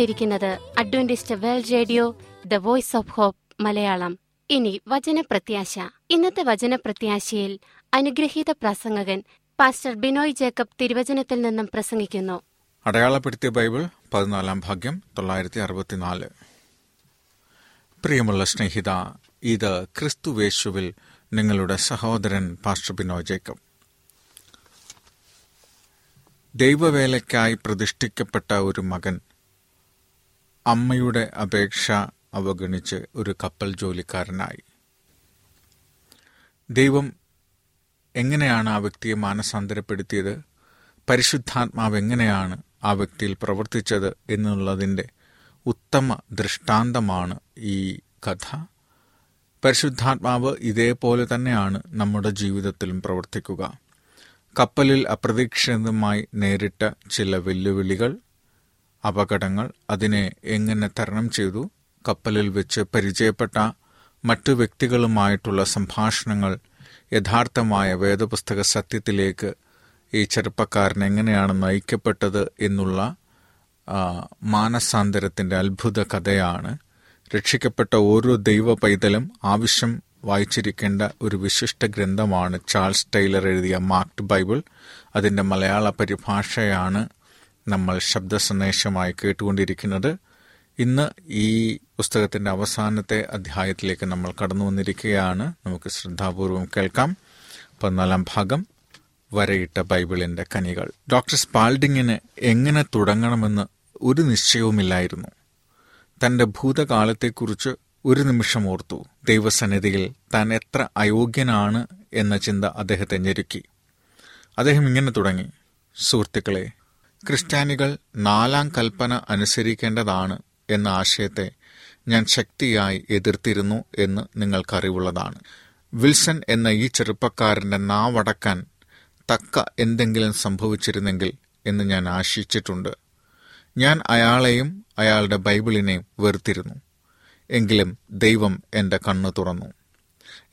കേട്ടുകൊണ്ടിരിക്കുന്നത് Adventist world radio the voice of hope Malayalam. ഇനി വചനപ്രത്യാശ. ഇന്നത്തെ വചനപ്രത്യാശയിൽ അനുഗ്രഹീത പ്രസംഗകൻ പാസ്റ്റർ ബിനോയ് ജേക്കബ് തിരുവചനത്തിൽ നിന്നും പ്രസംഗിക്കുന്നു. അടയാളപ്പെടുത്തിയ ബൈബിൾ പതിനാലാം ഭാഗ്യം തൊള്ളായിരത്തി അറുപത്തിനാല് പ്രിയമുള്ള സ്നേഹിത ഇത് ക്രിസ്തുവേശുവിൽ നിങ്ങളുടെ സഹോദരൻ പാസ്റ്റർ ബിനോയ് ജേക്കബ്. ദൈവവേലയ്ക്കായി പ്രതിഷ്ഠിക്കപ്പെട്ട ഒരു മകൻ അമ്മയുടെ അപേക്ഷ അവഗണിച്ച് ഒരു കപ്പൽ ജോലിക്കാരനായി. ദൈവം എങ്ങനെയാണ് ആ വ്യക്തിയെ മാനസാന്തരപ്പെടുത്തിയത്? പരിശുദ്ധാത്മാവ് എങ്ങനെയാണ് ആ വ്യക്തിയിൽ പ്രവർത്തിച്ചത് എന്നുള്ളതിന്റെ ഉത്തമ ദൃഷ്ടാന്തമാണ് ഈ കഥ. പരിശുദ്ധാത്മാവ് ഇതേപോലെ തന്നെയാണ് നമ്മുടെ ജീവിതത്തിലും പ്രവർത്തിക്കുക. കപ്പലിൽ അപ്രതീക്ഷിതമായി നേരിട്ട ചില വെല്ലുവിളികൾ അപകടങ്ങൾ അതിനെ എങ്ങനെ തരണം ചെയ്തു കപ്പലിൽ വെച്ച് പരിചയപ്പെട്ട മറ്റു വ്യക്തികളുമായിട്ടുള്ള സംഭാഷണങ്ങൾ യഥാർത്ഥമായ വേദപുസ്തക സത്യത്തിലേക്ക് ഈ ചെറുപ്പക്കാരൻ എങ്ങനെയാണ് നയിക്കപ്പെട്ടത് എന്നുള്ള മാനസാന്തരത്തിന്റെ അത്ഭുത കഥയാണ്. രക്ഷിക്കപ്പെട്ട ഓരോ ദൈവ പൈതലും ആവശ്യം വായിച്ചിരിക്കേണ്ട ഒരു വിശിഷ്ട ഗ്രന്ഥമാണ് ചാൾസ് ടൈലർ എഴുതിയ മാർക്ഡ് ബൈബിൾ. അതിന്റെ മലയാള പരിഭാഷയാണ് നമ്മൾ ശബ്ദ സന്ദേശമായി കേട്ടുകൊണ്ടിരിക്കുന്നത്. ഇന്ന് ഈ പുസ്തകത്തിന്റെ അവസാനത്തെ അധ്യായത്തിലേക്ക് നമ്മൾ കടന്നു വന്നിരിക്കുകയാണ്. നമുക്ക് ശ്രദ്ധാപൂർവം കേൾക്കാം. പതിനാലാം ഭാഗം വരയിട്ട ബൈബിളിന്റെ കനികൾ. ഡോക്ടർ സ്പാൽഡിങ്ങിന് എങ്ങനെ തുടങ്ങണമെന്ന് ഒരു നിശ്ചയവുമില്ലായിരുന്നു. തന്റെ ഭൂതകാലത്തെക്കുറിച്ച് ഒരു നിമിഷം ഓർത്തു. ദൈവസന്നിധിയിൽ താൻ എത്ര അയോഗ്യനാണ് എന്ന ചിന്ത അദ്ദേഹത്തെ ഞെരുക്കി. അദ്ദേഹം ഇങ്ങനെ തുടങ്ങി. സുഹൃത്തുക്കളെ ക്രിസ്ത്യാനികൾ നാലാം കൽപ്പന അനുസരിക്കേണ്ടതാണ് എന്ന ആശയത്തെ ഞാൻ ശക്തിയായി എതിർത്തിരുന്നു എന്ന് നിങ്ങൾക്കറിവുള്ളതാണ്. വിൽസൺ എന്ന ഈ ചെറുപ്പക്കാരന്റെ നാവടക്കാൻ തക്ക എന്തെങ്കിലും സംഭവിച്ചിരുന്നെങ്കിൽ എന്ന് ഞാൻ ആശിച്ചിട്ടുണ്ട്. ഞാൻ അയാളെയും അയാളുടെ ബൈബിളിനെയും വെറുത്തിരുന്നു. എങ്കിലും ദൈവം എന്റെ കണ്ണു തുറന്നു.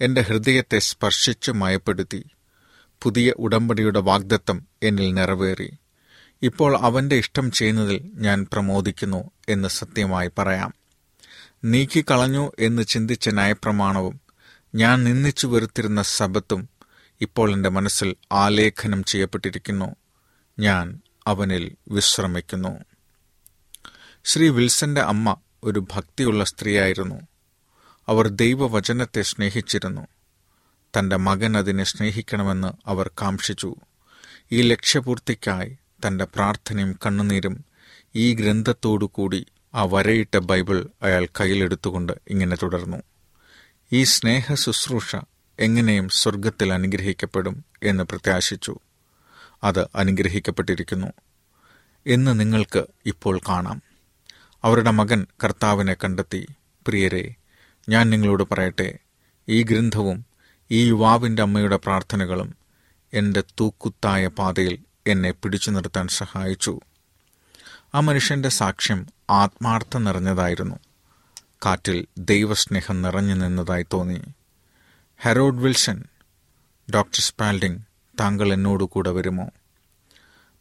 എന്റെ ഹൃദയത്തെ സ്പർശിച്ച് മയപ്പെടുത്തി. പുതിയ ഉടമ്പടിയുടെ വാഗ്ദത്തം എന്നിൽ നിറവേറി. ഇപ്പോൾ അവന്റെ ഇഷ്ടം ചെയ്യുന്നതിൽ ഞാൻ പ്രമോദിക്കുന്നു എന്ന് സത്യമായി പറയാം. നീക്കിക്കളഞ്ഞു എന്ന് ചിന്തിച്ച ന്യായപ്രമാണവും ഞാൻ നിന്ദിച്ചു വെറുത്തിരുന്ന സബത്തും ഇപ്പോൾ എന്റെ മനസ്സിൽ ആലേഖനം ചെയ്യപ്പെട്ടിരിക്കുന്നു. ഞാൻ അവനിൽ വിശ്രമിക്കുന്നു. ശ്രീ വിൽസന്റെ അമ്മ ഒരു ഭക്തിയുള്ള സ്ത്രീയായിരുന്നു. അവർ ദൈവവചനത്തെ സ്നേഹിച്ചിരുന്നു. തന്റെ മകൻ അതിനെ സ്നേഹിക്കണമെന്ന് അവർ കാംക്ഷിച്ചു. ഈ ലക്ഷ്യപൂർത്തിക്കായി തന്റെ പ്രാർത്ഥനയും കണ്ണുനീരും ഈ ഗ്രന്ഥത്തോടു കൂടി ആ വരയിട്ട ബൈബിൾ അയാൾ കയ്യിലെടുത്തുകൊണ്ട് ഇങ്ങനെ തുടർന്നു. ഈ സ്നേഹ ശുശ്രൂഷ എങ്ങനെയും സ്വർഗത്തിൽ അനുഗ്രഹിക്കപ്പെടും എന്ന് പ്രത്യാശിച്ചു. അത് അനുഗ്രഹിക്കപ്പെട്ടിരിക്കുന്നു. എന്ന് നിങ്ങൾക്ക് ഇപ്പോൾ കാണാം. അവരുടെ മകൻ കർത്താവിനെ കണ്ടെത്തി പ്രിയരെ ഞാൻ നിങ്ങളോട് പറയട്ടെ ഈ ഗ്രന്ഥവും ഈ യുവാവിന്റെ അമ്മയുടെ പ്രാർത്ഥനകളും എന്റെ തൂക്കുത്തായ പാതയിൽ എന്നെ പിടിച്ചു നിർത്താൻ സഹായിച്ചു. ആ മനുഷ്യന്റെ സാക്ഷ്യം ആത്മാർത്ഥം നിറഞ്ഞതായിരുന്നു. കാറ്റിൽ ദൈവസ്നേഹം നിറഞ്ഞു നിന്നതായി തോന്നി. ഹെറോഡ് വിൽസൺ ഡോക്ടർ സ്പാൽഡിംഗ് താങ്കൾ എന്നോടുകൂടെ വരുമോ?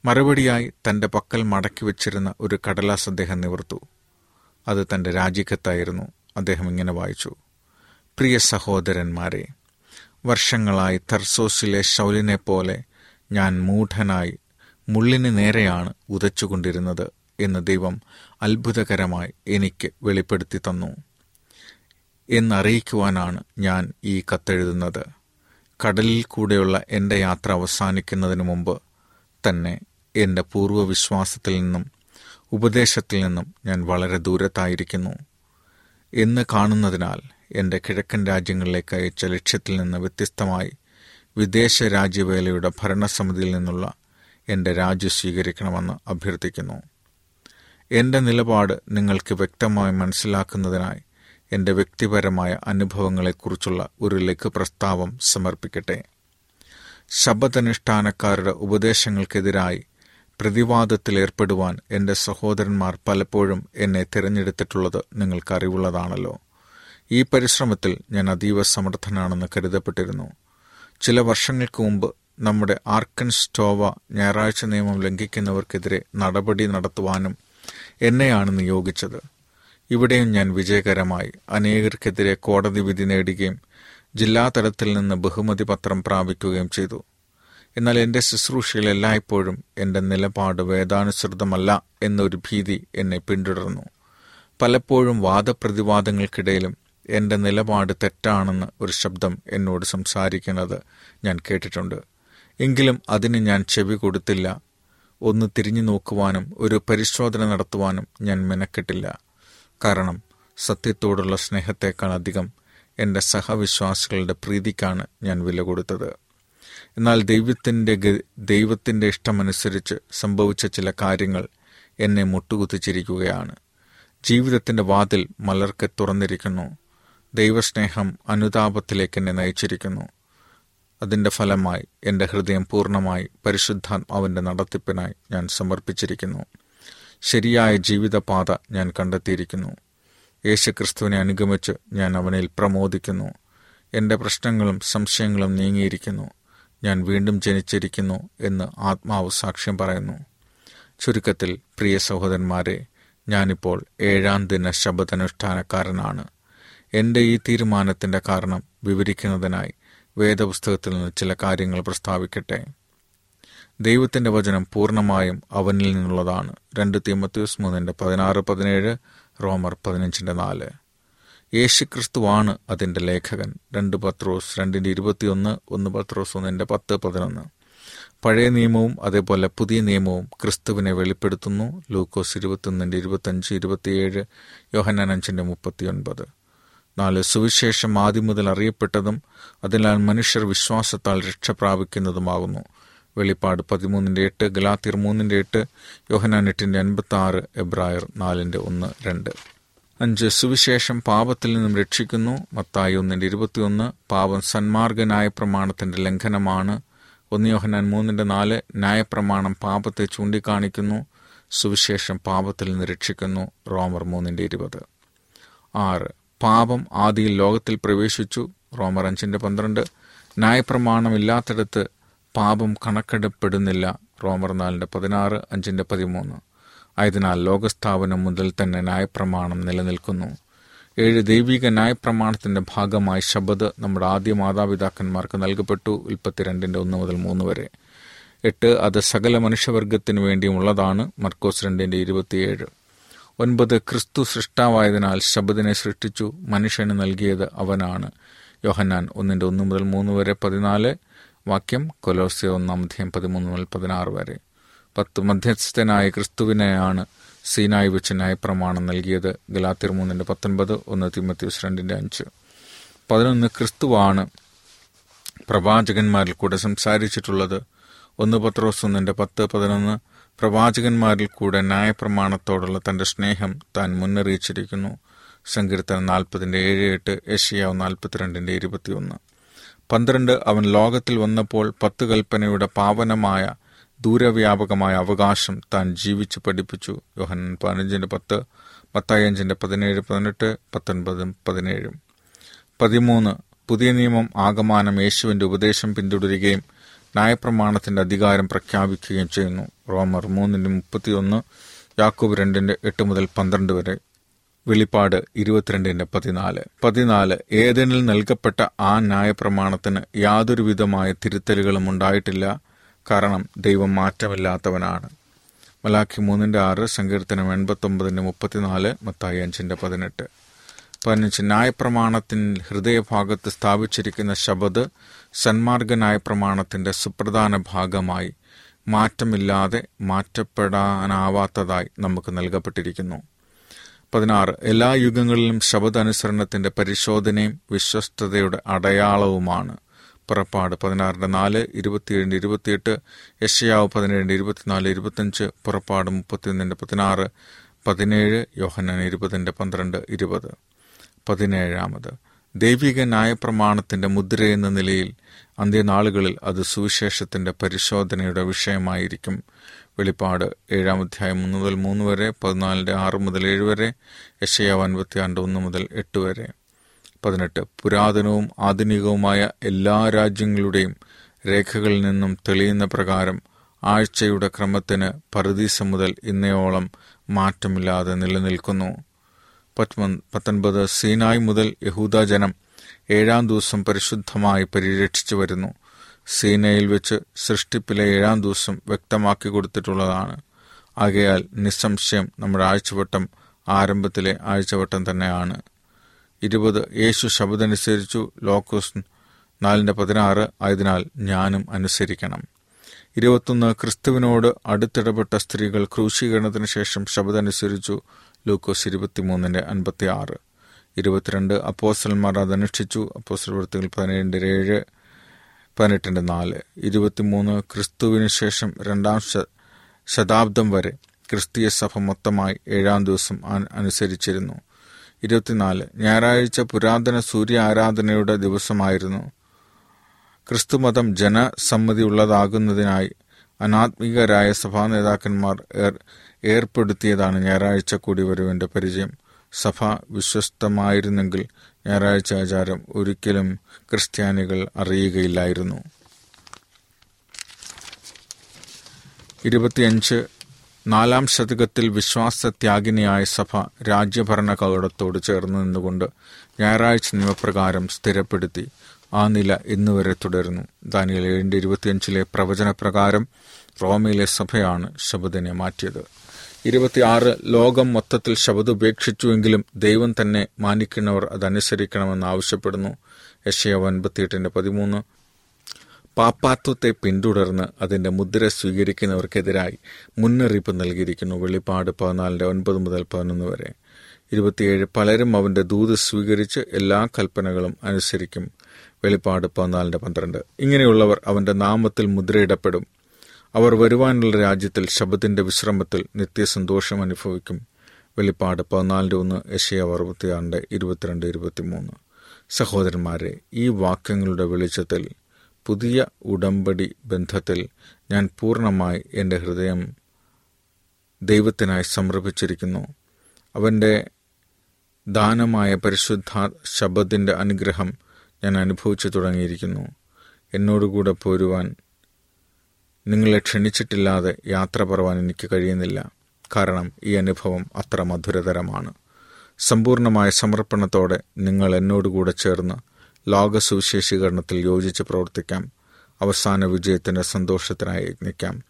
മറുപടിയായി തന്റെ പക്കൽ മടക്കി വച്ചിരുന്ന ഒരു കടലാസ് അദ്ദേഹം നിവർത്തു. അത് തന്റെ രാജിക്കത്തായിരുന്നു. അദ്ദേഹം ഇങ്ങനെ വായിച്ചു. പ്രിയ സഹോദരന്മാരെ വർഷങ്ങളായി തർസോസിലെ ശൗലിനെ പോലെ ഞാൻ മൂഢനായി മുള്ളിന് നേരെയാണ് ഉതച്ചുകൊണ്ടിരുന്നത് എന്ന് ദൈവം അത്ഭുതകരമായി എനിക്ക് വെളിപ്പെടുത്തി തന്നു. എന്നറിയിക്കുവാനാണ് ഞാൻ ഈ കത്തെഴുതുന്നത്. കടലിൽ കൂടെയുള്ള എന്റെ യാത്ര അവസാനിക്കുന്നതിന് മുമ്പ് തന്നെ എന്റെ പൂർവവിശ്വാസത്തിൽ നിന്നും ഉപദേശത്തിൽ നിന്നും ഞാൻ വളരെ ദൂരത്തായിരിക്കുന്നു. എന്ന് കാണുന്നതിനാൽ എന്റെ കിഴക്കൻ രാജ്യങ്ങളിലേക്ക് അയച്ച ലക്ഷ്യത്തിൽ നിന്ന് വ്യത്യസ്തമായി വിദേശ രാജ്യവേലയുടെ ഭരണസമിതിയിൽ നിന്നുള്ള എന്റെ രാജി സ്വീകരിക്കണമെന്ന് അഭ്യർത്ഥിക്കുന്നു. എന്റെ നിലപാട് നിങ്ങൾക്ക് വ്യക്തമായി മനസ്സിലാക്കുന്നതിനായി എന്റെ വ്യക്തിപരമായ അനുഭവങ്ങളെക്കുറിച്ചുള്ള ഒരു ലഘു പ്രസ്താവം സമർപ്പിക്കട്ടെ. ശബ്ദനുഷ്ഠാനക്കാരുടെ ഉപദേശങ്ങൾക്കെതിരായി പ്രതിവാദത്തിലേർപ്പെടുവാൻ എന്റെ സഹോദരന്മാർ പലപ്പോഴും എന്നെ തിരഞ്ഞെടുത്തിട്ടുള്ളത് നിങ്ങൾക്കറിവുള്ളതാണല്ലോ. ഈ പരിശ്രമത്തിൽ ഞാൻ അതീവ സമർത്ഥനാണെന്ന് കരുതപ്പെട്ടിരുന്നു. ചില വർഷങ്ങൾക്ക് മുമ്പ് നമ്മുടെ ആർക്കൻ സ്റ്റോവ ഞായറാഴ്ച നിയമം ലംഘിക്കുന്നവർക്കെതിരെ നടപടി നടത്തുവാനും എന്നെയാണ് നിയോഗിച്ചത്. ഇവിടെയും ഞാൻ വിജയകരമായി അനേകർക്കെതിരെ കോടതി വിധി നേടുകയും ജില്ലാതലത്തിൽ നിന്ന് ബഹുമതി പത്രം പ്രാപിക്കുകയും ചെയ്തു. എന്നാൽ എന്റെ ശുശ്രൂഷയിൽ എല്ലായ്പ്പോഴും എന്റെ നിലപാട് വേദാനുസൃതമല്ല എന്നൊരു ഭീതി എന്നെ പിന്തുടർന്നു. പലപ്പോഴും വാദപ്രതിവാദങ്ങൾക്കിടയിലും എന്റെ നിലപാട് തെറ്റാണെന്ന് ഒരു ശബ്ദം എന്നോട് സംസാരിക്കുന്നത് ഞാൻ കേട്ടിട്ടുണ്ട്. എങ്കിലും അതിന് ഞാൻ ചെവി കൊടുത്തില്ല. ഒന്ന് തിരിഞ്ഞു നോക്കുവാനും ഒരു പരിശോധന നടത്തുവാനും ഞാൻ മെനക്കെട്ടില്ല. കാരണം സത്യത്തോടുള്ള സ്നേഹത്തെക്കാൾ അധികം എന്റെ സഹവിശ്വാസികളുടെ പ്രീതിക്കാണ് ഞാൻ വില കൊടുത്തത്. എന്നാൽ ദൈവത്തിന്റെ ദൈവത്തിന്റെ ഇഷ്ടമനുസരിച്ച് സംഭവിച്ച ചില കാര്യങ്ങൾ എന്നെ മുട്ടുകുത്തിച്ചിരിക്കുകയാണ്. ജീവിതത്തിന്റെ വാതിൽ മലർക്ക് തുറന്നിരിക്കുന്നു. ദൈവസ്നേഹം അനുതാപത്തിലേക്ക് എന്നെ നയിച്ചിരിക്കുന്നു. അതിന്റെ ഫലമായി എന്റെ ഹൃദയം പൂർണമായി പരിശുദ്ധാത്മാവിന്റെ നടത്തിപ്പിനായി ഞാൻ സമർപ്പിച്ചിരിക്കുന്നു. ശരിയായ ജീവിതപാത ഞാൻ കണ്ടെത്തിയിരിക്കുന്നു. യേശുക്രിസ്തുവിനെ അനുഗമിച്ച് ഞാൻ അവനിൽ പ്രമോദിക്കുന്നു. എന്റെ പ്രശ്നങ്ങളും സംശയങ്ങളും നീങ്ങിയിരിക്കുന്നു. ഞാൻ വീണ്ടും ജനിച്ചിരിക്കുന്നു എന്ന് ആത്മാവ് സാക്ഷ്യം പറയുന്നു. ചുരുക്കത്തിൽ പ്രിയ സഹോദരന്മാരെ ഞാനിപ്പോൾ ഏഴാം ദിന ശബദനുഷ്ഠാനക്കാരനാണ്. എന്റെ ഈ തീരുമാനത്തിന്റെ കാരണം വിവരിക്കുന്നതിനായി വേദപുസ്തകത്തിൽ നിന്ന് ചില കാര്യങ്ങൾ പ്രസ്താവിക്കട്ടെ. ദൈവത്തിന്റെ വചനം പൂർണമായും അവനിൽ നിന്നുള്ളതാണ്. രണ്ട് തീമത്യൂസ് മൂന്നിന്റെ പതിനാറ് പതിനേഴ് റോമർ പതിനഞ്ചിന്റെ നാല്. യേശുക്രിസ്തുവാണ് അതിന്റെ ലേഖകൻ. രണ്ട് പത്രോസ് രണ്ടിന്റെ ഇരുപത്തിയൊന്ന് ഒന്ന് പത്രോസ് ഒന്നിന്റെ പത്ത് പതിനൊന്ന്. പഴയ നിയമവും അതേപോലെ പുതിയ നിയമവും ക്രിസ്തുവിനെ വെളിപ്പെടുത്തുന്നു. ലൂക്കോസ് ഇരുപത്തൊന്നിന്റെ ഇരുപത്തഞ്ച് ഇരുപത്തിയേഴ് യോഹന്നാൻ മുപ്പത്തിയൊൻപത്. നാല് സുവിശേഷം ആദ്യം മുതൽ അറിയപ്പെട്ടതും അതിനാൽ മനുഷ്യർ വിശ്വാസത്താൽ രക്ഷ പ്രാപിക്കുന്നതുമാകുന്നു. വെളിപ്പാട് പതിമൂന്നിന്റെ എട്ട് ഗലാത്തിർ മൂന്നിന്റെ എട്ട് യോഹനാൻ എട്ടിന്റെ അൻപത്തി ആറ് എബ്രായർ നാലിന്റെ ഒന്ന് രണ്ട്. അഞ്ച് സുവിശേഷം പാപത്തിൽ നിന്നും രക്ഷിക്കുന്നു. മത്തായി ഒന്നിന്റെ ഇരുപത്തിയൊന്ന് പാപം സന്മാർഗനായ പ്രമാണത്തിന്റെ ലംഘനമാണ്. ഒന്ന് യോഹനാൻ മൂന്നിന്റെ നാല് ന്യായപ്രമാണം പാപത്തെ ചൂണ്ടിക്കാണിക്കുന്നു. സുവിശേഷം പാപത്തിൽ നിന്ന് രക്ഷിക്കുന്നു. റോമർ മൂന്നിന്റെ ഇരുപത്. ആറ് പാപം ആദിയിൽ ലോകത്തിൽ പ്രവേശിച്ചു. റോമർ അഞ്ചിന്റെ പന്ത്രണ്ട്. ന്യായപ്രമാണമില്ലാത്തിടത്ത് പാപം കണക്കെടുപ്പെടുന്നില്ല. റോമർ നാലിന്റെ പതിനാറ് അഞ്ചിന്റെ പതിമൂന്ന്. ആയതിനാൽ ലോകസ്ഥാപനം മുതൽ തന്നെ ന്യായപ്രമാണം നിലനിൽക്കുന്നു. ഏഴ് ദൈവിക ന്യായപ്രമാണത്തിന്റെ ഭാഗമായി ശബദ് നമ്മുടെ ആദ്യ മാതാപിതാക്കന്മാർക്ക് നൽകപ്പെട്ടു. ഉൽപ്പത്തി രണ്ടിന്റെ ഒന്ന് മുതൽ മൂന്ന് വരെ. എട്ട് അത് സകല മനുഷ്യവർഗത്തിനു വേണ്ടിയുമുള്ളതാണ് മർക്കോസ് രണ്ടിന്റെ ഇരുപത്തിയേഴ്. ഒൻപത് ക്രിസ്തു സൃഷ്ടാവായതിനാൽ ശബദിനെ സൃഷ്ടിച്ചു മനുഷ്യന് നൽകിയത് അവനാണ്. യോഹന്നാൻ ഒന്നിന്റെ ഒന്ന് മുതൽ മൂന്ന് വരെ പതിനാല്. വാക്യം കൊലോസ്യ ഒന്നാം അധ്യയം പതിമൂന്ന് മുതൽ പതിനാറ് വരെ. പത്ത് മധ്യസ്ഥനായ ക്രിസ്തുവിനെയാണ് സീനായി വെച്ച് ന്യായപ്രമാണം നൽകിയത്. ഗലാത്തിർ മൂന്നിന്റെ പത്തൊൻപത് ഒന്ന് തിമത്യൂസ് രണ്ടിന്റെ അഞ്ച്. പതിനൊന്ന് ക്രിസ്തുവാണ് പ്രവാചകന്മാരിൽ കൂടെ സംസാരിച്ചിട്ടുള്ളത്. ഒന്ന് പത്രോസ് ഒന്നിന്റെ പത്ത് പതിനൊന്ന്. പ്രവാചകന്മാരിൽ കൂടെ ന്യായപ്രമാണത്തോടുള്ള തന്റെ സ്നേഹം താൻ മുന്നറിയിച്ചിരിക്കുന്നു. സങ്കീർത്തനം നാൽപ്പതിന്റെ ഏഴ് എട്ട് ഏഷ്യാവ് നാൽപ്പത്തിരണ്ടിന്റെ ഇരുപത്തിയൊന്ന്. പന്ത്രണ്ട് അവൻ ലോകത്തിൽ വന്നപ്പോൾ പത്ത് കൽപ്പനയുടെ പാവനമായ ദൂരവ്യാപകമായ അവകാശം താൻ ജീവിച്ച് പഠിപ്പിച്ചു. യോഹൻ പതിനഞ്ചിന്റെ പത്ത് പത്തയ്യഞ്ചിന്റെ പതിനേഴ് പതിനെട്ട് പത്തൊൻപതും പതിനേഴും. പതിമൂന്ന് പുതിയ നിയമം ആകമാനം യേശുവിന്റെ ഉപദേശം പിന്തുടരുകയും ന്യായപ്രമാണത്തിന്റെ അധികാരം പ്രഖ്യാപിക്കുകയും ചെയ്യുന്നു. റോമർ മൂന്നിന്റെ മുപ്പത്തിയൊന്ന് യാക്കൂബ് രണ്ടിന്റെ എട്ട് മുതൽ പന്ത്രണ്ട് വരെ. വെളിപ്പാട് ഇരുപത്തിരണ്ടിന്റെ പതിനാല്. പതിനാല് ഏതെനിൽ നൽകപ്പെട്ട ആ ന്യായപ്രമാണത്തിന് യാതൊരു വിധമായ തിരുത്തലുകളും ഉണ്ടായിട്ടില്ല. കാരണം ദൈവം മാറ്റമില്ലാത്തവനാണ്. മലാഖി മൂന്നിന്റെ ആറ് സങ്കീർത്തനം എൺപത്തൊമ്പതിന്റെ മുപ്പത്തിനാല് മത്തായി അഞ്ചിന്റെ പതിനെട്ട്. പതിനഞ്ച് ന്യായപ്രമാണത്തിൻ ഹൃദയഭാഗത്ത് സ്ഥാപിച്ചിരിക്കുന്ന ശബദ് സന്മാർഗ പ്രമാണത്തിന്റെ സുപ്രധാന ഭാഗമായി മാറ്റമില്ലാതെ മാറ്റപ്പെടാനാവാത്തതായി നമുക്ക് നൽകപ്പെട്ടിരിക്കുന്നു. പതിനാറ് എല്ലാ യുഗങ്ങളിലും ശബദാനുസരണത്തിന്റെ പരിശോധനയും വിശ്വസ്തതയുടെ അടയാളവുമാണ്. പുറപ്പാട് പതിനാറിന്റെ നാല് ഇരുപത്തിയേഴിന്റെ ഇരുപത്തിയെട്ട് യഷയാവ് പതിനേഴിന്റെ ഇരുപത്തിനാല് ഇരുപത്തഞ്ച് പുറപ്പാട് മുപ്പത്തിയൊന്നിന്റെ പതിനാറ് പതിനേഴ് യോഹനൻ ഇരുപതിന്റെ പന്ത്രണ്ട് ഇരുപത്. പതിനേഴാമത് ദൈവിക ന്യായപ്രമാണത്തിന്റെ മുദ്ര എന്ന നിലയിൽ അന്ത്യനാളുകളിൽ അത് സുവിശേഷത്തിന്റെ പരിശോധനയുടെ വിഷയമായിരിക്കും. വെളിപ്പാട് ഏഴാം അധ്യായം മൂന്ന് മുതൽ മൂന്ന് വരെ പതിനാലിന്റെ ആറ് മുതൽ ഏഴ് വരെ യശയാവ് അൻപത്തിയാണ്ട് ഒന്ന് മുതൽ എട്ട് വരെ. പതിനെട്ട്. പുരാതനവും ആധുനികവുമായ എല്ലാ രാജ്യങ്ങളുടെയും രേഖകളിൽ നിന്നും തെളിയുന്ന പ്രകാരം ആഴ്ചയുടെ ക്രമത്തിന് പറുദീസ മുതൽ ഇന്നയോളം മാറ്റമില്ലാതെ നിലനിൽക്കുന്നു. പത്തൊൻപത് സീനായ് മുതൽ യഹൂദ ജനം ഏഴാം ദിവസം പരിശുദ്ധമായി പരിരക്ഷിച്ചു വരുന്നു. സീനയിൽ വെച്ച് സൃഷ്ടിപ്പിലെ ഏഴാം ദിവസം വ്യക്തമാക്കി കൊടുത്തിട്ടുള്ളതാണ്. ആകയാൽ നിസ്സംശയം നമ്മുടെ ആഴ്ചവട്ടം ആരംഭത്തിലെ ആഴ്ചവട്ടം തന്നെയാണ്. ഇരുപത് യേശു ശബ്ദമനുസരിച്ചു ലോക്കോസ് നാലിന്റെ പതിനാറ് ആയതിനാൽ ഞാനും അനുസരിക്കണം. ഇരുപത്തൊന്ന് ക്രിസ്തുവിനോട് അടുത്തിടപെട്ട സ്ത്രീകൾ ക്രൂശീകരണത്തിന് ശേഷം ശബ്ദമനുസരിച്ചു ലൂക്കോസ് ഇരുപത്തിമൂന്നിന്റെ അൻപത്തി ആറ് ഇരുപത്തിരണ്ട് അപ്പോസ്റ്റൽമാർ അതനുഷ്ഠിച്ചു അപ്പോസൽ വൃത്തികൾ പതിനേഴിന്റെ ഏഴ് പതിനെട്ടിന്റെ നാല്. ഇരുപത്തിമൂന്ന് ക്രിസ്തുവിന് ശേഷം രണ്ടാം ശതാബ്ദം വരെ ക്രിസ്തീയ സഭ മൊത്തമായി ഏഴാം ദിവസം അനുസരിച്ചിരുന്നു. ഇരുപത്തിനാല് ഞായറാഴ്ച പുരാതന സൂര്യ ആരാധനയുടെ ദിവസമായിരുന്നു. ക്രിസ്തുമതം ജനസമ്മതിയുള്ളതാകുന്നതിനായി അനാത്മികരായ സഭാ നേതാക്കന്മാർ ഏർപ്പെടുത്തിയതാണ് ഞായറാഴ്ച കൂടി വരുവിന്റെ പരിചയം. സഭ വിശ്വസ്തമായിരുന്നെങ്കിൽ ഞായറാഴ്ച ആചാരം ഒരിക്കലും ക്രിസ്ത്യാനികൾ അറിയുകയില്ലായിരുന്നു. ഇരുപത്തിയഞ്ച്. നാലാം ശതകത്തിൽ വിശ്വാസത്യാഗിനിയായ സഭ രാജ്യഭരണ കൗടത്തോട് ചേർന്ന് നിന്നുകൊണ്ട് ഞായറാഴ്ച നിയമപ്രകാരം സ്ഥിരപ്പെടുത്തി. ആ നില ഇന്നുവരെ തുടരുന്നു. ദാനിയൽ ഏഴിന്റെ ഇരുപത്തിയഞ്ചിലെ പ്രവചനപ്രകാരം റോമയിലെ സഭയാണ് ശബദിനെ മാറ്റിയത്. ഇരുപത്തിയാറ് ലോകം മൊത്തത്തിൽ ശബദ് ഉപേക്ഷിച്ചുവെങ്കിലും ദൈവം തന്നെ മാനിക്കുന്നവർ അതനുസരിക്കണമെന്ന് ആവശ്യപ്പെടുന്നു. യശയ ഒൻപത്തിയെട്ടിന്റെ പതിമൂന്ന്. പാപ്പാത്വത്തെ പിന്തുടർന്ന് അതിന്റെ മുദ്ര സ്വീകരിക്കുന്നവർക്കെതിരായി മുന്നറിയിപ്പ് നൽകിയിരിക്കുന്നു. വെളിപ്പാട് പതിനാലിന്റെ ഒൻപത് മുതൽ പതിനൊന്ന് വരെ. ഇരുപത്തിയേഴ് പലരും അവന്റെ ദൂത് സ്വീകരിച്ച് എല്ലാ കൽപ്പനകളും അനുസരിക്കും. വെളിപ്പാട് പതിനാലിന്റെ പന്ത്രണ്ട്. ഇങ്ങനെയുള്ളവർ അവന്റെ നാമത്തിൽ മുദ്രയിടപ്പെടും. അവർ വരുവാനുള്ള രാജ്യത്തിൽ ശബ്ദത്തിന്റെ വിശ്രമത്തിൽ നിത്യസന്തോഷം അനുഭവിക്കും. വെളിപ്പാട് പതിനാലിന്റെ ഒന്ന് യശയ അറുപത്തിയാറിന്റെ ഇരുപത്തിരണ്ട് ഇരുപത്തിമൂന്ന്. സഹോദരന്മാരെ ഈ വാക്യങ്ങളുടെ വെളിച്ചത്തിൽ പുതിയ ഉടമ്പടി ബന്ധത്തിൽ ഞാൻ പൂർണമായി എന്റെ ഹൃദയം ദൈവത്തിനായി സമർപ്പിച്ചിരിക്കുന്നു. അവന്റെ ദാനമായ പരിശുദ്ധ ശബ്ദത്തിന്റെ അനുഗ്രഹം ഞാൻ അനുഭവിച്ചു തുടങ്ങിയിരിക്കുന്നു. എന്നോടുകൂടെ പോരുവാൻ നിങ്ങളെ ക്ഷണിച്ചിട്ടില്ലാതെ യാത്ര പറവാൻ എനിക്ക് കഴിയുന്നില്ല. കാരണം ഈ അനുഭവം അത്ര മധുരതരമാണ്. സമ്പൂർണമായ സമർപ്പണത്തോടെ നിങ്ങൾ എന്നോടുകൂടെ ചേർന്ന് ലോകസുവിശേഷീകരണത്തിൽ യോജിച്ച് പ്രവർത്തിക്കാം. അവസാന വിജയത്തിന്റെ സന്തോഷത്തിനായി യജ്ഞിക്കാം.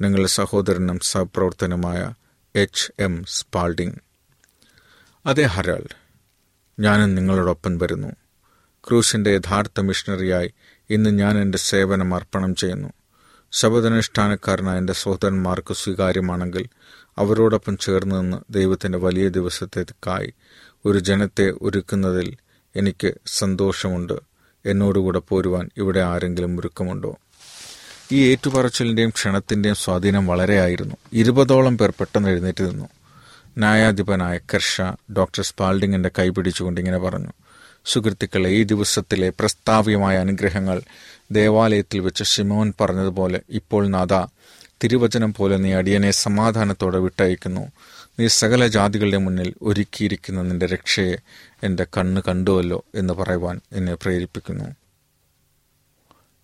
നിങ്ങളുടെ സഹോദരനും സഹപ്രവർത്തനുമായ എച്ച്. എം. സ്പാൾഡിംഗ്. അതെ ഹരാൾഡ്. ഞാനും നിങ്ങളോടൊപ്പം വരുന്നു. ക്രൂസിന്റെ യഥാർത്ഥ മിഷണറിയായി ഇന്ന് ഞാൻ എന്റെ സേവനം അർപ്പണം ചെയ്യുന്നു. ശബദനുഷ്ഠാനക്കാരനായ എന്റെ സഹോദരന്മാർക്ക് സ്വീകാര്യമാണെങ്കിൽ അവരോടൊപ്പം ചേർന്ന് നിന്ന് ദൈവത്തിന്റെ വലിയ ദിവസത്തേക്കായി ഒരു ജനത്തെ ഒരുക്കുന്നതിൽ എനിക്ക് സന്തോഷമുണ്ട്. എന്നോടുകൂടെ പോരുവാൻ ഇവിടെ ആരെങ്കിലും ഒരുക്കമുണ്ടോ? ഈ ഏറ്റുപറച്ചിലിന്റെയും ക്ഷണത്തിന്റെയും സ്വാധീനം വളരെയായിരുന്നു ഇരുപതോളം പേർ പെട്ടെന്ന് എഴുന്നേറ്റ് നിന്നു. ന്യായാധിപനായ കർഷ ഡോക്ടർ സ്പാൾഡിങ്ങിന്റെ കൈ പിടിച്ചുകൊണ്ട് ഇങ്ങനെ പറഞ്ഞു. സുഹൃത്തുക്കളെ ഈ ദിവസത്തിലെ പ്രസ്താവ്യമായ അനുഗ്രഹങ്ങൾ ദേവാലയത്തിൽ വെച്ച് ഷിമോൻ പറഞ്ഞതുപോലെ ഇപ്പോൾ നാഥ തിരുവചനം പോലെ നീ അടിയനെ സമാധാനത്തോടെ വിട്ടയക്കുന്നു. നീ സകല ജാതികളുടെ മുന്നിൽ ഒരുക്കിയിരിക്കുന്ന നിന്റെ രക്ഷയെ. എന്റെ കണ്ണ് കണ്ടുവല്ലോ എന്ന് പറയുവാൻ എന്നെ പ്രേരിപ്പിക്കുന്നു.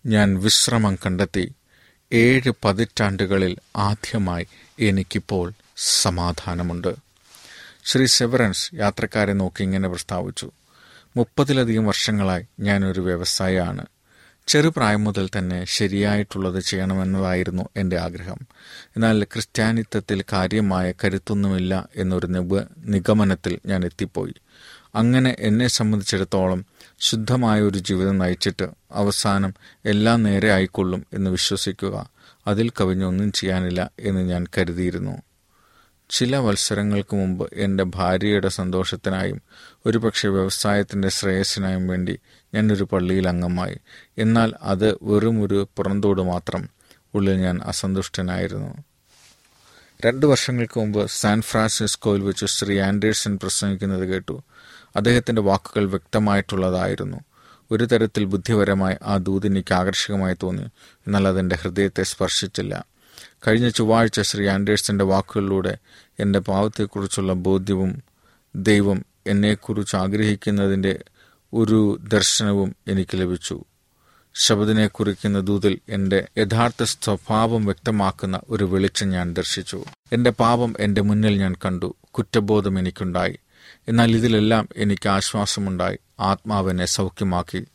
ഞാൻ വിശ്രമം കണ്ടെത്തി ഏഴ് പതിറ്റാണ്ടുകളിൽ ആദ്യമായി എനിക്കിപ്പോൾ സമാധാനമുണ്ട്. ശ്രീ സെവറൻസ് യാത്രക്കാരെ നോക്കി ഇങ്ങനെ പ്രസ്താവിച്ചു. മുപ്പതിലധികം വർഷങ്ങളായി ഞാനൊരു വ്യവസായിയാണ്. ചെറുപ്രായം മുതൽ തന്നെ ശരിയായിട്ടുള്ളത് ചെയ്യണമെന്നതായിരുന്നു എന്റെ ആഗ്രഹം. എന്നാൽ ക്രിസ്ത്യാനിത്വത്തിൽ കാര്യമായ കരുത്തൊന്നുമില്ല എന്നൊരു നിബ നിഗമനത്തിൽ ഞാൻ എത്തിപ്പോയി. അങ്ങനെ എന്നെ സംബന്ധിച്ചിടത്തോളം ശുദ്ധമായ ഒരു ജീവിതം നയിച്ചിട്ട് അവസാനം എല്ലാം നേരെ ആയിക്കൊള്ളും എന്ന് വിശ്വസിക്കുക അതിൽ കവിഞ്ഞൊന്നും ചെയ്യാനില്ല എന്ന് ഞാൻ കരുതിയിരുന്നു. ചില മത്സരങ്ങൾക്ക് മുമ്പ് എന്റെ ഭാര്യയുടെ സന്തോഷത്തിനായും ഒരുപക്ഷെ വ്യവസായത്തിന്റെ ശ്രേയസ്സിനായും വേണ്ടി ഞാനൊരു പള്ളിയിൽ അംഗമായി. എന്നാൽ അത് വെറും ഒരു പുറന്തോട് മാത്രം ഉള്ളിൽ ഞാൻ അസന്തുഷ്ടനായിരുന്നു. രണ്ട് വർഷങ്ങൾക്ക് മുമ്പ് സാൻ ഫ്രാൻസിസ്കോയിൽ വെച്ച് ശ്രീ ആൻഡേഴ്സൺ പ്രസംഗിക്കുന്നത് കേട്ടു. അദ്ദേഹത്തിന്റെ വാക്കുകൾ വ്യക്തമായിട്ടുള്ളതായിരുന്നു. ഒരു തരത്തിൽ ബുദ്ധിപരമായി ആ ദൂത് എനിക്ക് ആകർഷകമായി തോന്നി. എന്നാൽ അതെന്റെ ഹൃദയത്തെ സ്പർശിച്ചില്ല. കഴിഞ്ഞ ചൊവ്വാഴ്ച ശ്രീ ആൻഡേഴ്സന്റെ വാക്കുകളിലൂടെ എന്റെ പാവത്തെക്കുറിച്ചുള്ള ബോധ്യവും ദൈവം എന്നെക്കുറിച്ച് ആഗ്രഹിക്കുന്നതിന്റെ ഒരു ദർശനവും എനിക്ക് ലഭിച്ചു. ശബദിനെ കുറിക്കുന്ന ദൂതിൽ എന്റെ യഥാർത്ഥ സ്വഭാവം വ്യക്തമാക്കുന്ന ഒരു വെളിച്ചം ഞാൻ ദർശിച്ചു. എന്റെ പാപം എന്റെ മുന്നിൽ ഞാൻ കണ്ടു. കുറ്റബോധം എനിക്കുണ്ടായി. എന്നാൽ ഇതിലെല്ലാം എനിക്ക് ആശ്വാസമുണ്ടായി. ആത്മാവിനെ സൗഖ്യമാക്കി.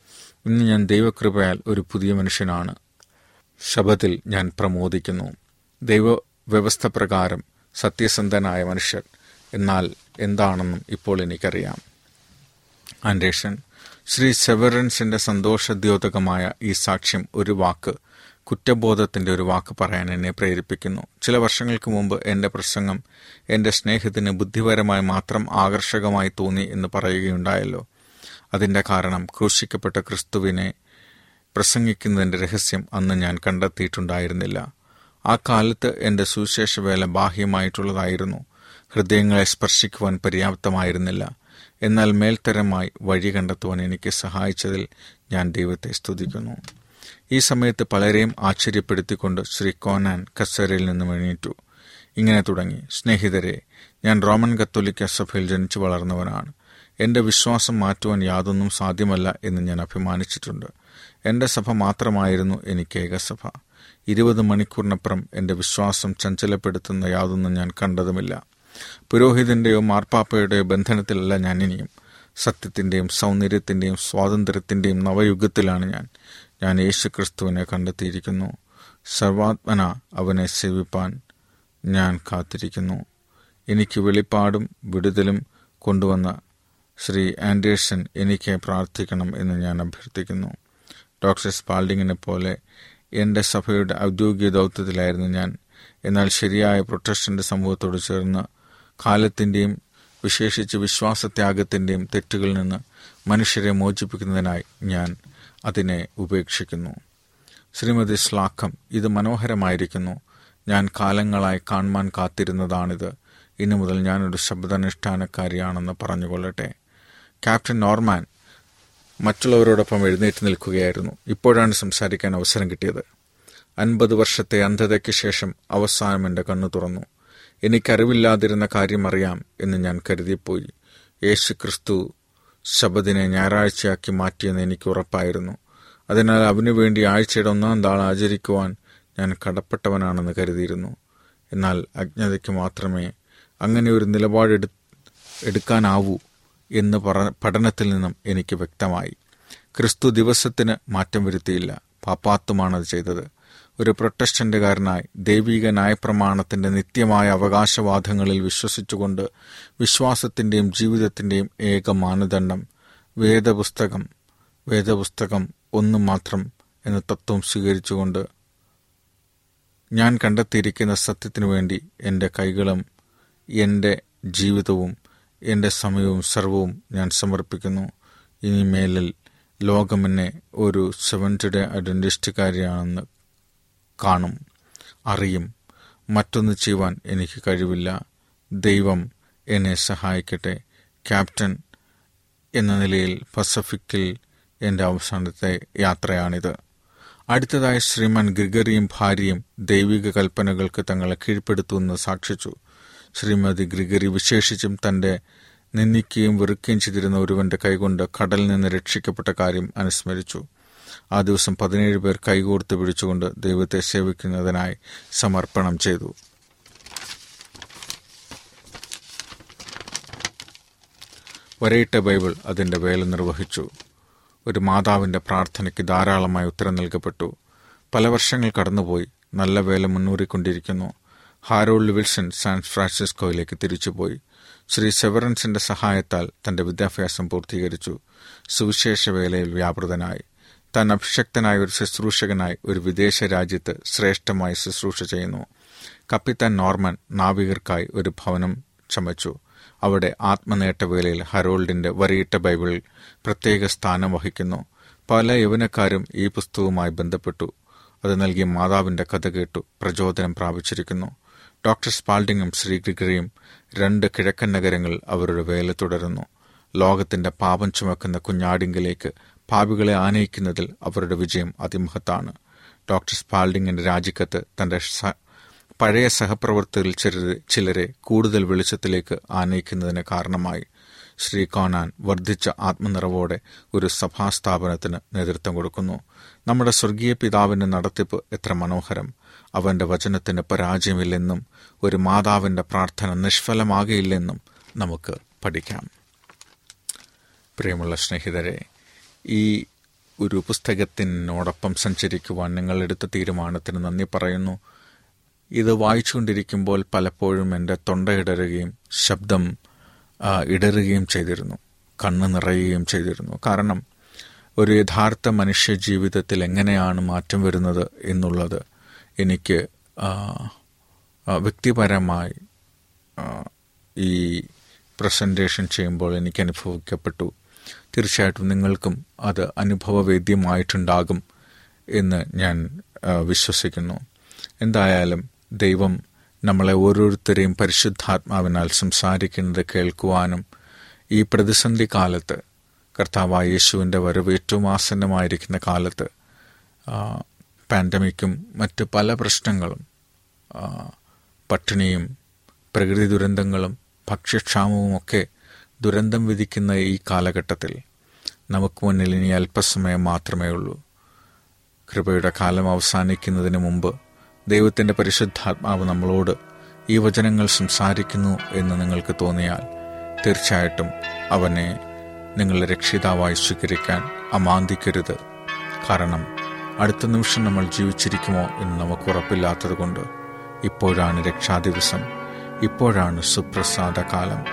ഇന്ന് ഞാൻ ദൈവകൃപയാൽ ഒരു പുതിയ മനുഷ്യനാണ്. ശബത്തിൽ ഞാൻ പ്രമോദിക്കുന്നു. ദൈവ വ്യവസ്ഥ പ്രകാരം സത്യസന്ധനായ മനുഷ്യൻ എന്നാൽ എന്താണെന്നും ഇപ്പോൾ എനിക്കറിയാം. ആൻഡേഷൻ ശ്രീ സെവറൻസിന്റെ സന്തോഷദ്യോതകമായ ഈ സാക്ഷ്യം ഒരു വാക്ക് കുറ്റബോധത്തിന്റെ ഒരു വാക്ക് പറയാൻ എന്നെ പ്രേരിപ്പിക്കുന്നു. ചില വർഷങ്ങൾക്ക് മുമ്പ് എന്റെ പ്രസംഗം എന്റെ സ്നേഹത്തിന് ബുദ്ധിപരമായി മാത്രം ആകർഷകമായി തോന്നി എന്ന് പറയുകയുണ്ടായല്ലോ. അതിന്റെ കാരണം ക്രൂശിക്കപ്പെട്ട ക്രിസ്തുവിനെ പ്രസംഗിക്കുന്നതിന്റെ രഹസ്യം അന്ന് ഞാൻ കണ്ടെത്തിയിട്ടുണ്ടായിരുന്നില്ല. ആ കാലത്ത് എന്റെ സുവിശേഷ വേല ബാഹ്യമായിട്ടുള്ളതായിരുന്നു. ഹൃദയങ്ങളെ സ്പർശിക്കുവാൻ പര്യാപ്തമായിരുന്നില്ല. എന്നാൽ മേൽത്തരമായി വഴി കണ്ടെത്തുവാൻ എനിക്ക് സഹായിച്ചതിൽ ഞാൻ ദൈവത്തെ സ്തുതിക്കുന്നു. ഈ സമയത്ത് പലരെയും ആശ്ചര്യപ്പെടുത്തിക്കൊണ്ട് ശ്രീ കോനാൻ കസേരയിൽ നിന്നും എണീറ്റു. ഇങ്ങനെ തുടങ്ങി. സ്നേഹിതരെ ഞാൻ റോമൻ കത്തോലിക്ക സഭയിൽ ജനിച്ചു വളർന്നവനാണ്. എന്റെ വിശ്വാസം മാറ്റുവാൻ യാതൊന്നും സാധ്യമല്ല എന്ന് ഞാൻ അഭിമാനിച്ചിട്ടുണ്ട്. എന്റെ സഭ മാത്രമായിരുന്നു എനിക്ക് ഏകസഭ. ഇരുപത് മണിക്കൂറിനപ്പുറം എന്റെ വിശ്വാസം ചഞ്ചലപ്പെടുത്തുന്ന യാതൊന്നും ഞാൻ കണ്ടതുമില്ല. പുരോഹിതന്റെയോ മാർപ്പാപ്പയുടെയോ ബന്ധനത്തിലല്ല ഞാൻ ഇനിയും സത്യത്തിന്റെയും സൗന്ദര്യത്തിന്റെയും സ്വാതന്ത്ര്യത്തിന്റെയും നവയുഗത്തിലാണ് ഞാൻ. ഞാൻ യേശു ക്രിസ്തുവിനെ കണ്ടെത്തിയിരിക്കുന്നു. സർവാത്മന അവനെ സേവിപ്പാൻ ഞാൻ കാത്തിരിക്കുന്നു. എനിക്ക് വെളിപ്പാടും വിടുതലും കൊണ്ടുവന്ന ശ്രീ ആൻഡേഴ്സൺ എനിക്ക് പ്രാർത്ഥിക്കണം എന്ന് ഞാൻ അഭ്യർത്ഥിക്കുന്നു. ഡോക്ടർ സ്പാൾഡിങ്ങിനെ പോലെ എന്റെ സഭയുടെ ഔദ്യോഗിക ദൗത്യത്തിലായിരുന്നു ഞാൻ. എന്നാൽ ശരിയായ പ്രൊട്ടസ്റ്റന്റ് സമൂഹത്തോട് ചേർന്ന് കാലത്തിന്റെയും വിശേഷിച്ച് വിശ്വാസത്യാഗത്തിന്റെയും തെറ്റുകളിൽ നിന്ന് മനുഷ്യരെ മോചിപ്പിക്കുന്നതിനായി ഞാൻ അതിനെ ഉപേക്ഷിക്കുന്നു. ശ്രീമതി ശ്ലാഖം ഇത് മനോഹരമായിരിക്കുന്നു. ഞാൻ കാലങ്ങളായി കാണുവാൻ കാത്തിരുന്നതാണിത്. ഇനി മുതൽ ഞാനൊരു ശബ്ദാനുഷ്ഠാനക്കാരിയാണെന്ന് പറഞ്ഞുകൊള്ളട്ടെ. ക്യാപ്റ്റൻ നോർമാൻ മറ്റുള്ളവരോടൊപ്പം എഴുന്നേറ്റ് നിൽക്കുകയായിരുന്നു. ഇപ്പോഴാണ് സംസാരിക്കാൻ അവസരം കിട്ടിയത്. അൻപത് വർഷത്തെ അന്ധതയ്ക്ക് ശേഷം അവസാനം എന്റെ കണ്ണു തുറന്നു. എനിക്കറിവില്ലാതിരുന്ന കാര്യം അറിയാം എന്ന് ഞാൻ കരുതിപ്പോയി. യേശു ക്രിസ്തു ശബദിനെ ഞായറാഴ്ചയാക്കി മാറ്റിയെന്ന് എനിക്ക് ഉറപ്പായിരുന്നു. അതിനാൽ അവനു വേണ്ടി ആഴ്ചയുടെ ഒന്നാം താൾ ആചരിക്കുവാൻ ഞാൻ കടപ്പെട്ടവനാണെന്ന് കരുതിയിരുന്നു. എന്നാൽ അജ്ഞതയ്ക്ക് മാത്രമേ അങ്ങനെ ഒരു നിലപാടെടു എടുക്കാനാവൂ എന്ന് പറ പഠനത്തിൽ നിന്നും എനിക്ക് വ്യക്തമായി. ക്രിസ്തു ദിവസത്തിന് മാറ്റം വരുത്തിയില്ല. പാപ്പാത്തുമാണത് ചെയ്തത്. ഒരു പ്രൊട്ടസ്റ്റന്റുകാരനായി ദൈവിക ന്യായപ്രമാണത്തിന്റെ നിത്യമായ അവകാശവാദങ്ങളിൽ വിശ്വസിച്ചുകൊണ്ട് വിശ്വാസത്തിന്റെയും ജീവിതത്തിന്റെയും ഏക മാനദണ്ഡം വേദപുസ്തകം വേദപുസ്തകം ഒന്നു മാത്രം എന്ന തത്വം സ്വീകരിച്ചുകൊണ്ട് ഞാൻ കണ്ടെത്തിയിരിക്കുന്ന സത്യത്തിനു വേണ്ടി എന്റെ കൈകളും എന്റെ ജീവിതവും എന്റെ സമയവും സർവവും ഞാൻ സമർപ്പിക്കുന്നു. ഇനി മേലിൽ ലോകം എന്നെ ഒരു സെവൻത് ഡേ ഐഡന്റിസ്റ്റുകാരിയാണെന്ന് കാണും. അറിയും. മറ്റൊന്ന് ചെയ്യുവാൻ എനിക്ക് കഴിവില്ല. ദൈവം എന്നെ സഹായിക്കട്ടെ. ക്യാപ്റ്റൻ എന്ന നിലയിൽ പസഫിക്കിൽ എന്റെ അവസാനത്തെ യാത്രയാണിത്. അടുത്തതായി ശ്രീമാൻ ഗ്രിഗറിയും ഭാര്യയും ദൈവിക കൽപ്പനകൾക്ക് തങ്ങളെ കീഴ്പ്പെടുത്തുമെന്ന് സാക്ഷിച്ചു. ശ്രീമതി ഗ്രിഗറി വിശേഷിച്ചും തന്റെ നിന്ദിക്കുകയും വെറുക്കുകയും ചെയ്തിരുന്ന ഒരുവന്റെ കൈകൊണ്ട് കടലിൽ നിന്ന് രക്ഷിക്കപ്പെട്ട കാര്യം അനുസ്മരിച്ചു. ആ ദിവസം പതിനേഴ് പേർ കൈകോർത്ത് പിടിച്ചുകൊണ്ട് ദൈവത്തെ സേവിക്കുന്നതിനായി സമർപ്പണം ചെയ്തു. വരയിട്ട ബൈബിൾ അതിന്റെ വേല നിർവഹിച്ചു. ഒരു മാതാവിന്റെ പ്രാർത്ഥനയ്ക്ക് ധാരാളമായി ഉത്തരം നൽകപ്പെട്ടു. പല വർഷങ്ങൾ കടന്നുപോയി. നല്ല വേല മുന്നൂറിക്കൊണ്ടിരിക്കുന്നു. ഹാരോൾഡ് വിൽസൺ സാൻ ഫ്രാൻസിസ്കോയിലേക്ക് തിരിച്ചുപോയി. ശ്രീ സെവറൻസിന്റെ സഹായത്താൽ തന്റെ വിദ്യാഭ്യാസം പൂർത്തീകരിച്ചു. സുവിശേഷ വേലയിൽ വ്യാപൃതനായി. താൻ അഭിഷക്തനായ ഒരു ശുശ്രൂഷകനായി ഒരു വിദേശ രാജ്യത്ത് ശ്രേഷ്ഠമായി ശുശ്രൂഷ ചെയ്യുന്നു. കപ്പിത്താൻ നോർമൻ നാവികർക്കായി ഒരു ഭവനം ചമച്ചു. അവിടെ ആത്മനേട്ട വേലയിൽ ഹരോൾഡിന്റെ വരിയിട്ട ബൈബിളിൽ പ്രത്യേക സ്ഥാനം വഹിക്കുന്നു. പല യൗവനക്കാരും ഈ പുസ്തകവുമായി ബന്ധപ്പെട്ടു. അത് നൽകിയ മാതാവിന്റെ കഥ കേട്ടു പ്രചോദനം പ്രാപിച്ചിരിക്കുന്നു. ഡോക്ടർ സ്പാൾഡിങ്ങും ശ്രീ ഗ്രിഗറിയും രണ്ട് കിഴക്കൻ നഗരങ്ങൾ അവരുടെ വേല തുടരുന്നു. ലോകത്തിന്റെ പാപം ചുമക്കുന്ന കുഞ്ഞാടിങ്കിലേക്ക് പാപികളെ ആനയിക്കുന്നതിൽ അവരുടെ വിജയം അതിമഹത്താണ്. ഡോക്ടർ സ്പാൾഡിങ്ങിന്റെ രാജിക്കത്ത് തന്റെ പഴയ സഹപ്രവർത്തകരിൽ ചിലരെ ചിലരെ കൂടുതൽ വെളിച്ചത്തിലേക്ക് ആനയിക്കുന്നതിന് കാരണമായി. ശ്രീ കോനാൻ വർദ്ധിച്ച ആത്മനിറവോടെ ഒരു സഭാസ്ഥാപനത്തിന് നേതൃത്വം കൊടുക്കുന്നു. നമ്മുടെ സ്വർഗീയ പിതാവിന്റെ നടത്തിപ്പ് എത്ര മനോഹരം. അവന്റെ വചനത്തിന് പരാജയമില്ലെന്നും ഒരു മാതാവിന്റെ പ്രാർത്ഥന നിഷ്ഫലമാകയില്ലെന്നും നമുക്ക് പഠിക്കാം. പ്രിയമുള്ള സ്നേഹിതരെ ഈ ഒരു പുസ്തകത്തിനോടൊപ്പം സഞ്ചരിക്കുവാൻ നിങ്ങൾ എടുത്ത തീരുമാനത്തിന് നന്ദി പറയുന്നു. ഇത് വായിച്ചുകൊണ്ടിരിക്കുമ്പോൾ പലപ്പോഴും എന്റെ തൊണ്ട ഇടരുകയും ശബ്ദം ഇടരുകയും ചെയ്തിരുന്നു. കണ്ണ് നിറയുകയും ചെയ്തിരുന്നു. കാരണം ഒരു യഥാർത്ഥ മനുഷ്യ ജീവിതത്തിൽ എങ്ങനെയാണ് മാറ്റം വരുന്നത് എന്നുള്ളത് എനിക്ക് വ്യക്തിപരമായി ഈ പ്രസന്റേഷൻ ചെയ്യുമ്പോൾ എനിക്ക് അനുഭവിക്കപ്പെട്ടു. തീർച്ചയായിട്ടും നിങ്ങൾക്കും അത് അനുഭവവേദ്യമായിട്ടുണ്ടാകും എന്ന് ഞാൻ വിശ്വസിക്കുന്നു. എന്തായാലും ദൈവം നമ്മളെ ഓരോരുത്തരെയും പരിശുദ്ധാത്മാവിനാൽ സംസാരിക്കുന്നത് കേൾക്കുവാനും ഈ പ്രതിസന്ധി കാലത്ത് കർത്താവായ യേശുവിന്റെ വരവ് ഏറ്റവും ആസന്നമായിരിക്കുന്ന കാലത്ത് പാൻഡമിക്കും മറ്റ് പല പ്രശ്നങ്ങളും പട്ടിണിയും പ്രകൃതി ദുരന്തങ്ങളും ഭക്ഷ്യക്ഷാമവും ഒക്കെ ദുരന്തം വിധിക്കുന്ന ഈ കാലഘട്ടത്തിൽ നമുക്ക് മുന്നിൽ ഇനി അല്പസമയം മാത്രമേ ഉള്ളൂ. കൃപയുടെ കാലം അവസാനിക്കുന്നതിന് മുമ്പ് ദൈവത്തിന്റെ പരിശുദ്ധാത്മാവ് നമ്മളോട് ഈ വചനങ്ങൾ സംസാരിക്കുന്നു എന്ന് നിങ്ങൾക്ക് തോന്നിയാൽ തീർച്ചയായിട്ടും അവനെ നിങ്ങളുടെ രക്ഷിതാവായി സ്വീകരിക്കാൻ അമാന്തിക്കരുത്. കാരണം അടുത്ത നിമിഷം നമ്മൾ ജീവിച്ചിരിക്കുമോ എന്ന് നമുക്ക് ഉറപ്പില്ലാത്തതുകൊണ്ട് ഇപ്പോഴാണ് രക്ഷാദിവസം. ഇപ്പോഴാണ് സുപ്രസാദ കാലം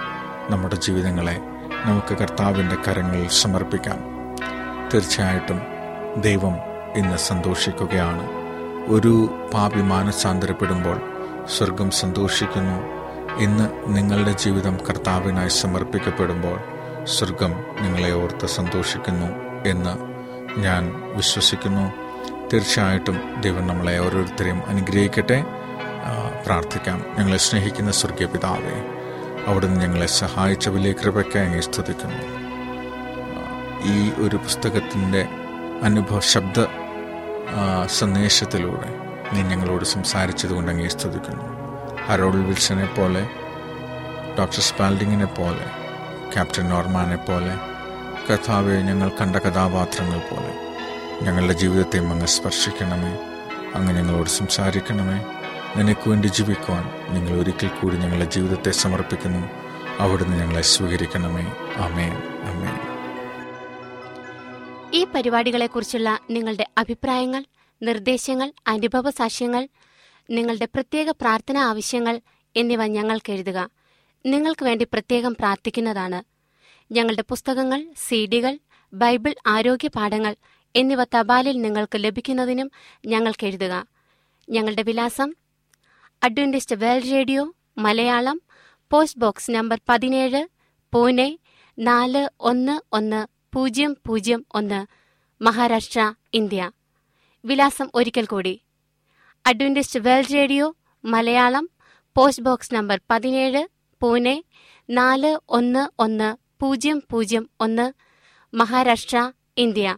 നമ്മുടെ ജീവിതങ്ങളെ നമുക്ക് കർത്താവിന്റെ കരങ്ങളിൽ സമർപ്പിക്കാം. തീർച്ചയായിട്ടും ദൈവം ഇന്ന് സന്തോഷിക്കുകയാണ്. ഒരു പാപി മാനസാന്തരപ്പെടുമ്പോൾ സ്വർഗം സന്തോഷിക്കുന്നു. ഇന്ന് നിങ്ങളുടെ ജീവിതം കർത്താവിനായി സമർപ്പിക്കപ്പെടുമ്പോൾ സ്വർഗം നിങ്ങളെ ഓർത്ത് സന്തോഷിക്കുന്നു എന്ന് ഞാൻ വിശ്വസിക്കുന്നു. തീർച്ചയായിട്ടും ദൈവം നമ്മളെ ഓരോരുത്തരെയും അനുഗ്രഹിക്കട്ടെ. പ്രാർത്ഥിക്കാം. ഞങ്ങളെ സ്നേഹിക്കുന്ന സ്വർഗീയ പിതാവേ അവിടുന്ന് ഞങ്ങളെ സഹായിച്ച വലിയ കൃപയ്ക്കായി അങ്ങേ സ്തുതിക്കുന്നു. ഈ ഒരു പുസ്തകത്തിന്റെ അനുഭവ ശബ്ദ സന്ദേശത്തിലൂടെ നീ ഞങ്ങളോട് സംസാരിച്ചതുകൊണ്ട് അങ്ങേ സ്തുതിക്കുന്നു. ഹരോൾ വിൽസനെ പോലെ ഡോക്ടർ സ്പാൽഡിങ്ങിനെ പോലെ ക്യാപ്റ്റൻ നോർമാനെ പോലെ കഥാവെ ഞങ്ങൾ കണ്ട കഥാപാത്രങ്ങൾ പോലെ ഞങ്ങളുടെ ജീവിതത്തെ അങ്ങ് സ്പർശിക്കണമേ. അങ്ങ് ഞങ്ങളോട് സംസാരിക്കണമേ. നിനക്ക് വേണ്ടി ജീവിക്കുവാൻ നിങ്ങൾ ഒരിക്കൽ കൂടി ഞങ്ങളുടെ ജീവിതത്തെ സമർപ്പിക്കുന്നു. അവിടുന്ന് ഞങ്ങളെ സ്വീകരിക്കണമേ. അമേൻ അമേൻ ഈ പരിപാടികളെക്കുറിച്ചുള്ള നിങ്ങളുടെ അഭിപ്രായങ്ങൾ നിർദ്ദേശങ്ങൾ അനുഭവ സാക്ഷ്യങ്ങൾ നിങ്ങളുടെ പ്രത്യേക പ്രാർത്ഥനാ ആവശ്യങ്ങൾ എന്നിവ ഞങ്ങൾക്ക് എഴുതുക. നിങ്ങൾക്ക് വേണ്ടി പ്രത്യേകം പ്രാർത്ഥിക്കുന്നതാണ്. ഞങ്ങളുടെ പുസ്തകങ്ങൾ സീഡികൾ ബൈബിൾ ആരോഗ്യ പാഠങ്ങൾ എന്നിവ തപാലിൽ നിങ്ങൾക്ക് ലഭിക്കുന്നതിനും ഞങ്ങൾക്ക് എഴുതുക. ഞങ്ങളുടെ വിലാസം Adventist world radio Malayalam post box number പതിനേഴ് പൂനെ നാല് ഒന്ന് ഒന്ന് പൂജ്യം പൂജ്യം ഒന്ന് മഹാരാഷ്ട്ര ഇന്ത്യ. വിലാസം ഒരിക്കൽ കൂടി. Adventist world radio Malayalam post box number പതിനേഴ് പൂനെ നാല് ഒന്ന് ഒന്ന് പൂജ്യം പൂജ്യം ഒന്ന് മഹാരാഷ്ട്ര ഇന്ത്യ.